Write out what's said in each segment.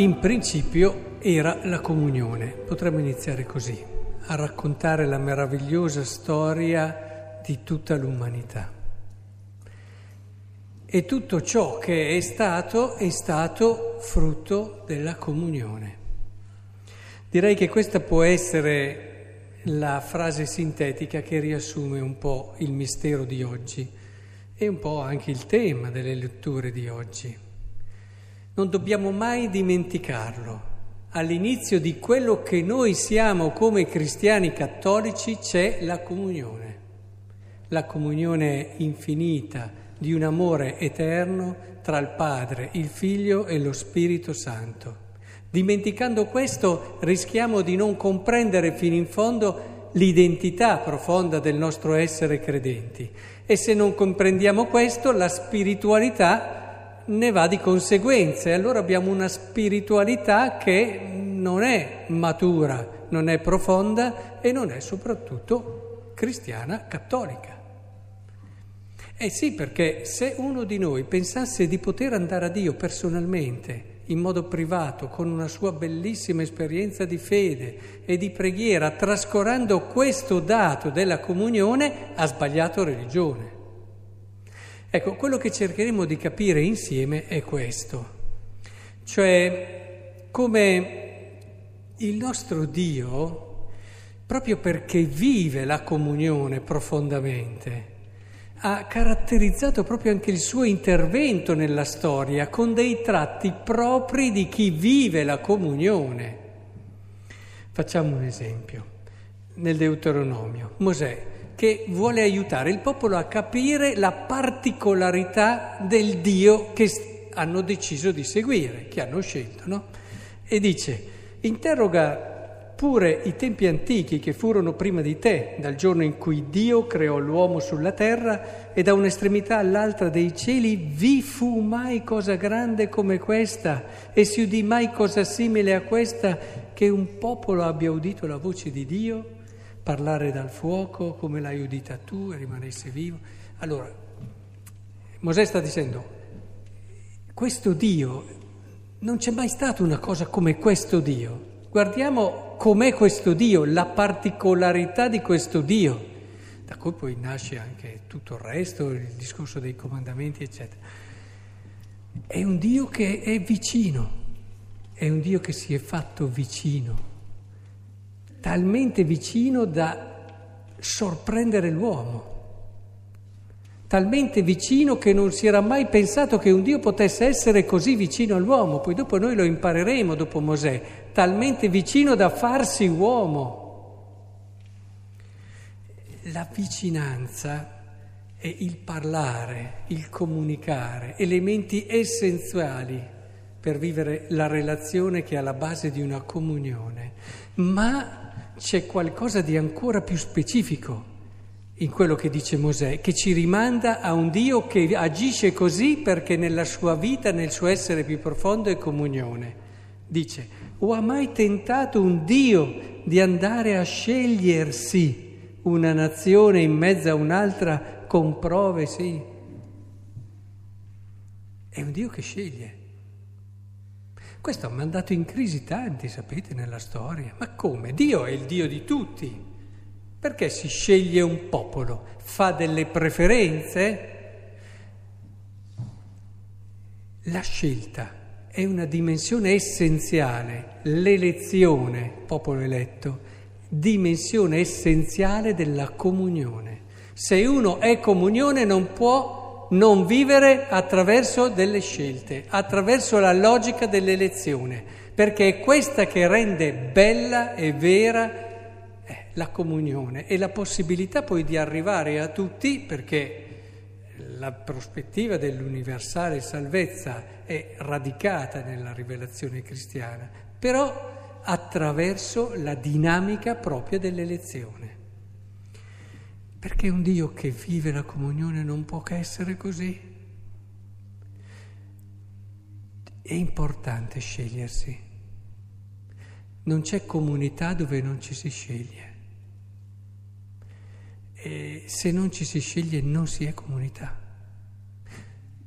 in principio era la comunione. Potremmo iniziare così, a raccontare la meravigliosa storia di tutta l'umanità. E tutto ciò che è stato è stato frutto della comunione. Direi che questa può essere la frase sintetica che riassume un po' il mistero di oggi e un po' anche il tema delle letture di oggi. Non dobbiamo mai dimenticarlo. All'inizio di quello che noi siamo come cristiani cattolici c'è la comunione, la comunione infinita di un amore eterno tra il Padre, il Figlio e lo Spirito Santo. Dimenticando questo rischiamo di non comprendere fino in fondo l'identità profonda del nostro essere credenti e se non comprendiamo questo la spiritualità ne va di conseguenza e allora abbiamo una spiritualità che non è matura, non è profonda e non è soprattutto cristiana cattolica. Eh sì, perché se uno di noi pensasse di poter andare a Dio personalmente, in modo privato, con una sua bellissima esperienza di fede e di preghiera, trascorrendo questo dato della comunione, ha sbagliato religione. Ecco, quello che cercheremo di capire insieme è questo, cioè come il nostro Dio, proprio perché vive la comunione profondamente, ha caratterizzato proprio anche il suo intervento nella storia con dei tratti propri di chi vive la comunione. Facciamo un esempio. Nel Deuteronomio, Mosè che vuole aiutare il popolo a capire la particolarità del Dio che hanno deciso di seguire, che hanno scelto, no? E dice, interroga Pure i tempi antichi che furono prima di te, dal giorno in cui Dio creò l'uomo sulla terra e da un'estremità all'altra dei cieli, vi fu mai cosa grande come questa e si udì mai cosa simile a questa che un popolo abbia udito la voce di Dio parlare dal fuoco come l'hai udita tu e rimanesse vivo. Allora, Mosè sta dicendo, questo Dio, non c'è mai stata una cosa come questo Dio. Guardiamo com'è questo Dio, la particolarità di questo Dio, da cui poi nasce anche tutto il resto, il discorso dei comandamenti, eccetera. È un Dio che è vicino, è un Dio che si è fatto vicino, talmente vicino da sorprendere l'uomo. Talmente vicino che non si era mai pensato che un Dio potesse essere così vicino all'uomo, poi dopo noi lo impareremo dopo Mosè, talmente vicino da farsi uomo. La vicinanza è il parlare, il comunicare, elementi essenziali per vivere la relazione che è alla base di una comunione, ma c'è qualcosa di ancora più specifico in quello che dice Mosè, che ci rimanda a un Dio che agisce così perché nella sua vita, nel suo essere più profondo è comunione. Dice, o ha mai tentato un Dio di andare a scegliersi una nazione in mezzo a un'altra con prove, sì? È un Dio che sceglie. Questo ha mandato in crisi tanti, sapete, nella storia. Ma come? Dio è il Dio di tutti. Perché si sceglie un popolo? Fa delle preferenze? La scelta è una dimensione essenziale, l'elezione, popolo eletto, dimensione essenziale della comunione. Se uno è comunione non può non vivere attraverso delle scelte, attraverso la logica dell'elezione, perché è questa che rende bella e vera la comunione e la possibilità poi di arrivare a tutti, perché la prospettiva dell'universale salvezza è radicata nella rivelazione cristiana, però attraverso la dinamica propria dell'elezione. Perché un Dio che vive la comunione non può che essere così. È importante scegliersi. Non c'è comunità dove non ci si sceglie. E se non ci si sceglie non si è comunità.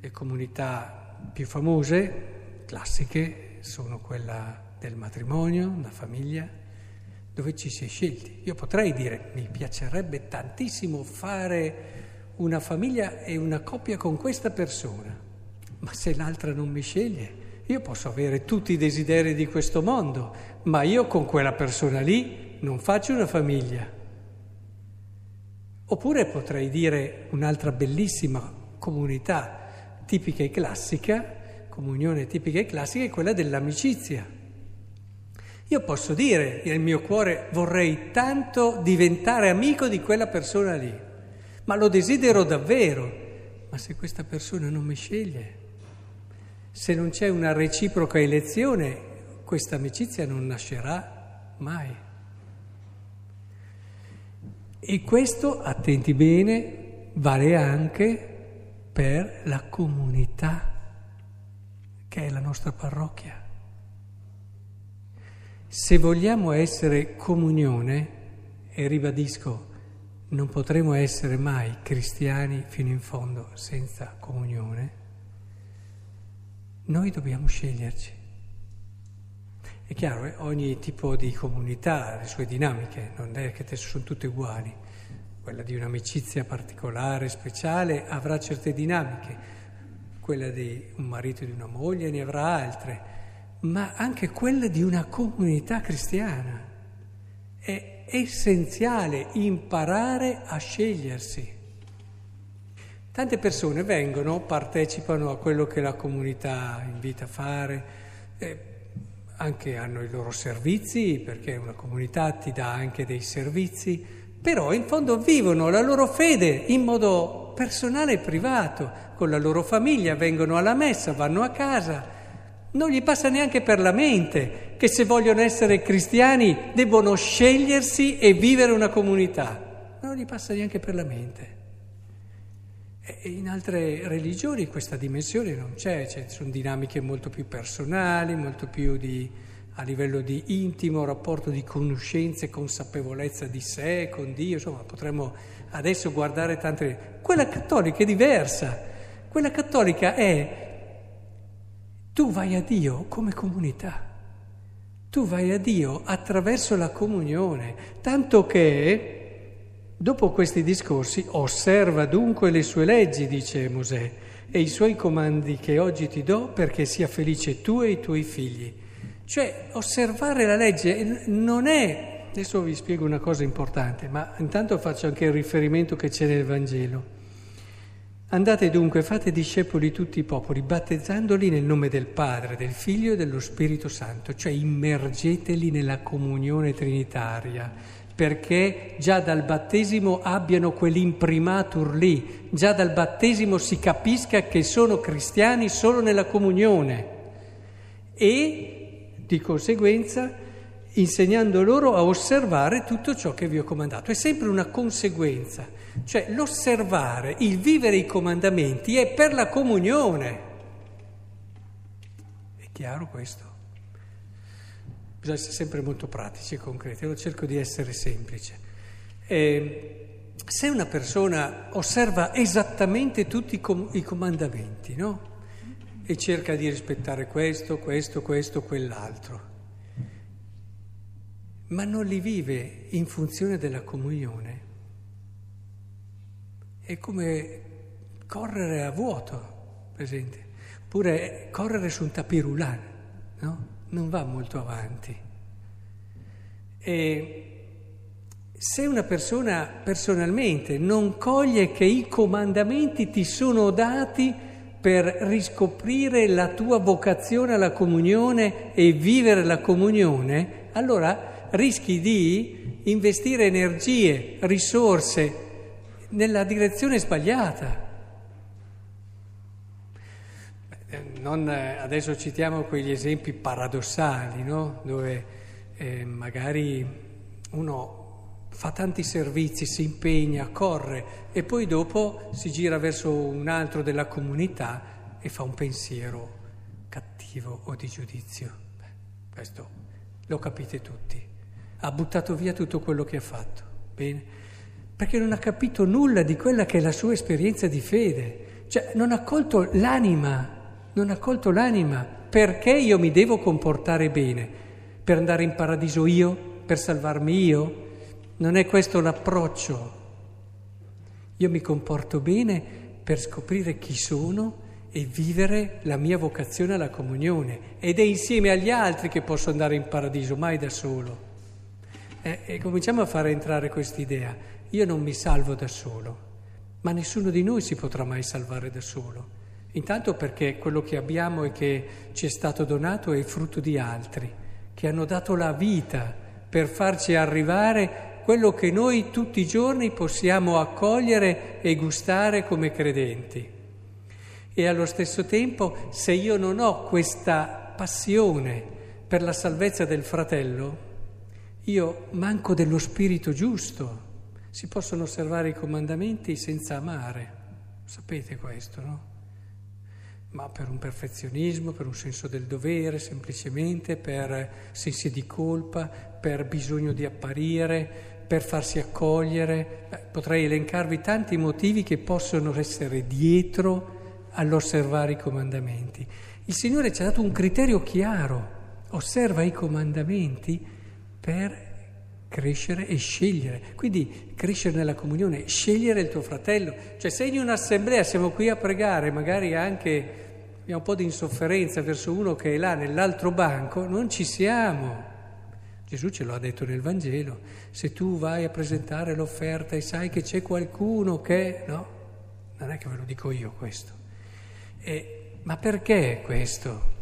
Le comunità più famose, classiche, sono quella del matrimonio, la famiglia, dove ci si è scelti. Io potrei dire, mi piacerebbe tantissimo fare una famiglia e una coppia con questa persona, ma se l'altra non mi sceglie, io posso avere tutti i desideri di questo mondo, ma io con quella persona lì non faccio una famiglia. Oppure potrei dire un'altra bellissima comunità tipica e classica, comunione tipica e classica, è quella dell'amicizia. Io posso dire nel mio cuore vorrei tanto diventare amico di quella persona lì ma lo desidero davvero. Ma se questa persona non mi sceglie, se non c'è una reciproca elezione, questa amicizia non nascerà mai. E questo, attenti bene, vale anche per la comunità che è la nostra parrocchia. Se vogliamo essere comunione, e ribadisco, non potremo essere mai cristiani fino in fondo senza comunione, noi dobbiamo sceglierci. È chiaro, eh? ogni tipo di comunità ha le sue dinamiche, non è che sono tutte uguali. Quella di un'amicizia particolare, speciale, avrà certe dinamiche, quella di un marito e di una moglie ne avrà altre, ma anche quella di una comunità cristiana. È essenziale imparare a scegliersi. Tante persone vengono, partecipano a quello che la comunità invita a fare, eh, anche hanno i loro servizi, perché una comunità ti dà anche dei servizi, però in fondo vivono la loro fede in modo personale e privato, con la loro famiglia, vengono alla messa, vanno a casa, non gli passa neanche per la mente che se vogliono essere cristiani debbono scegliersi e vivere una comunità. Non gli passa neanche per la mente. E in altre religioni questa dimensione non c'è, cioè, sono dinamiche molto più personali, molto più di, a livello di intimo rapporto di conoscenza e consapevolezza di sé, con Dio, insomma potremmo adesso guardare tante... Quella cattolica è diversa, quella cattolica è tu vai a Dio come comunità, tu vai a Dio attraverso la comunione, tanto che dopo questi discorsi osserva dunque le sue leggi, dice Mosè, e i suoi comandi che oggi ti do perché sia felice tu e i tuoi figli. Cioè osservare la legge non è, adesso vi spiego una cosa importante, ma intanto faccio anche il riferimento che c'è nel Vangelo. Andate dunque, fate discepoli tutti i popoli, battezzandoli nel nome del Padre, del Figlio e dello Spirito Santo, cioè immergeteli nella comunione trinitaria, perché già dal battesimo abbiano quell'imprimatur lì, già dal battesimo si capisca che sono cristiani solo nella comunione. E, di conseguenza, insegnando loro a osservare tutto ciò che vi ho comandato. È sempre una conseguenza. Cioè l'osservare, il vivere i comandamenti è per la comunione. È chiaro questo? Bisogna essere sempre molto pratici e concreti, io cerco di essere semplice. Eh, se una persona osserva esattamente tutti i, i comandamenti, no? E cerca di rispettare questo, questo, questo, quell'altro, ma non li vive in funzione della comunione, è come correre a vuoto, presente? Oppure correre su un tapirulan, no? Non va molto avanti. E se una persona personalmente non coglie che i comandamenti ti sono dati per riscoprire la tua vocazione alla comunione e vivere la comunione, allora rischi di investire energie, risorse, nella direzione sbagliata. Non, adesso citiamo quegli esempi paradossali, no? dove eh, magari uno fa tanti servizi, si impegna, corre e poi dopo si gira verso un altro della comunità e fa un pensiero cattivo o di giudizio. Questo lo capite tutti. Ha buttato via tutto quello che ha fatto. Bene? perché non ha capito nulla di quella che è la sua esperienza di fede, cioè non ha colto l'anima non ha colto l'anima. Perché io mi devo comportare bene? Per andare in paradiso io? Per salvarmi io? Non è questo l'approccio. Io mi comporto bene per scoprire chi sono e vivere la mia vocazione alla comunione. Ed è insieme agli altri che posso andare in paradiso, mai da solo. Eh, e cominciamo a fare entrare quest'idea. Io non mi salvo da solo, ma nessuno di noi si potrà mai salvare da solo. Intanto perché quello che abbiamo e che ci è stato donato è frutto di altri, che hanno dato la vita per farci arrivare quello che noi tutti i giorni possiamo accogliere e gustare come credenti. E allo stesso tempo, se io non ho questa passione per la salvezza del fratello, io manco dello spirito giusto. Si possono osservare i comandamenti senza amare. Sapete questo, no? Ma per un perfezionismo, per un senso del dovere, semplicemente per sensi di colpa, per bisogno di apparire, per farsi accogliere. Potrei elencarvi tanti motivi che possono essere dietro all'osservare i comandamenti. Il Signore ci ha dato un criterio chiaro, osserva i comandamenti per crescere e scegliere. Quindi crescere nella comunione, scegliere il tuo fratello. Cioè sei in un'assemblea, siamo qui a pregare, magari anche abbiamo un po' di insofferenza verso uno che è là nell'altro banco, non ci siamo. Gesù ce lo ha detto nel Vangelo, se tu vai a presentare l'offerta e sai che c'è qualcuno che... No, non è che ve lo dico io questo. E, ma perché questo?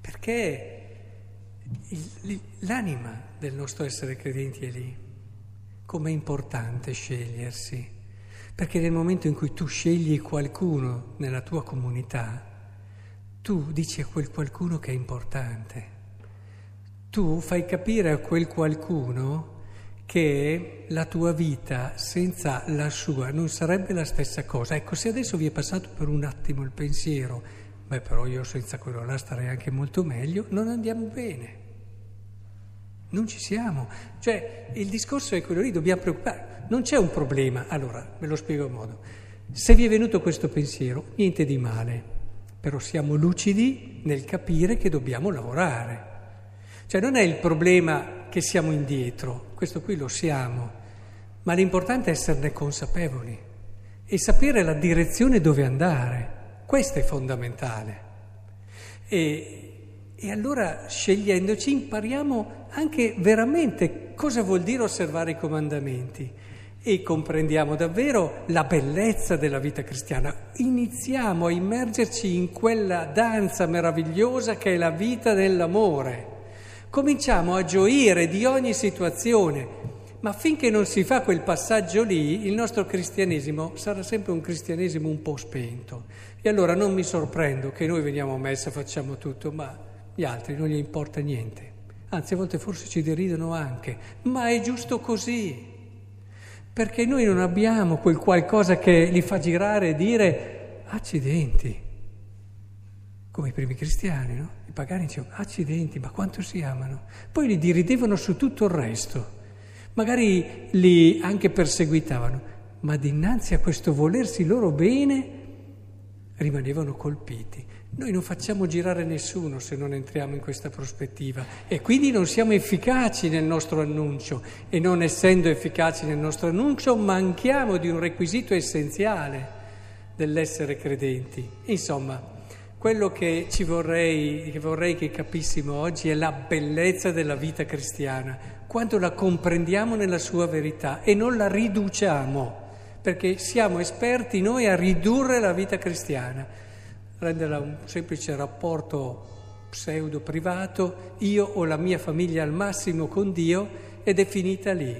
Perché l'anima del nostro essere credenti è lì. Com'è importante scegliersi. Perché nel momento in cui tu scegli qualcuno nella tua comunità, tu dici a quel qualcuno che è importante. Tu fai capire a quel qualcuno che la tua vita senza la sua non sarebbe la stessa cosa. Ecco, se adesso vi è passato per un attimo il pensiero, beh però io senza quello là starei anche molto meglio, non andiamo bene. Non ci siamo. Cioè, il discorso è quello lì, dobbiamo preoccupare. Non c'è un problema. Allora, ve lo spiego a modo. Se vi è venuto questo pensiero, niente di male, però siamo lucidi nel capire che dobbiamo lavorare. Cioè non è il problema che siamo indietro, questo qui lo siamo, ma l'importante è esserne consapevoli e sapere la direzione dove andare. Questo è fondamentale. E, e allora scegliendoci impariamo anche veramente cosa vuol dire osservare i comandamenti e comprendiamo davvero la bellezza della vita cristiana. Iniziamo a immergerci in quella danza meravigliosa che è la vita dell'amore cominciamo a gioire di ogni situazione, ma finché non si fa quel passaggio lì, il nostro cristianesimo sarà sempre un cristianesimo un po' spento. E allora non mi sorprendo che noi veniamo a messa, facciamo tutto, ma gli altri non gli importa niente. Anzi, a volte forse ci deridono anche, ma è giusto così. Perché noi non abbiamo quel qualcosa che li fa girare e dire accidenti, come i primi cristiani, no? I pagani dicevano accidenti, ma quanto si amano. Poi li diridevano su tutto il resto, magari li anche perseguitavano, ma dinanzi a questo volersi loro bene rimanevano colpiti. Noi non facciamo girare nessuno se non entriamo in questa prospettiva e quindi non siamo efficaci nel nostro annuncio e non essendo efficaci nel nostro annuncio manchiamo di un requisito essenziale dell'essere credenti. Insomma, quello che, vorrei, che vorrei che capissimo oggi è la bellezza della vita cristiana, quando la comprendiamo nella sua verità e non la riduciamo, perché siamo esperti noi a ridurre la vita cristiana, renderla un semplice rapporto pseudo privato, io o la mia famiglia al massimo con Dio ed è finita lì.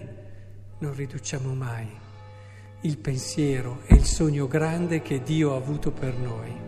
Non riduciamo mai il pensiero e il sogno grande che Dio ha avuto per noi.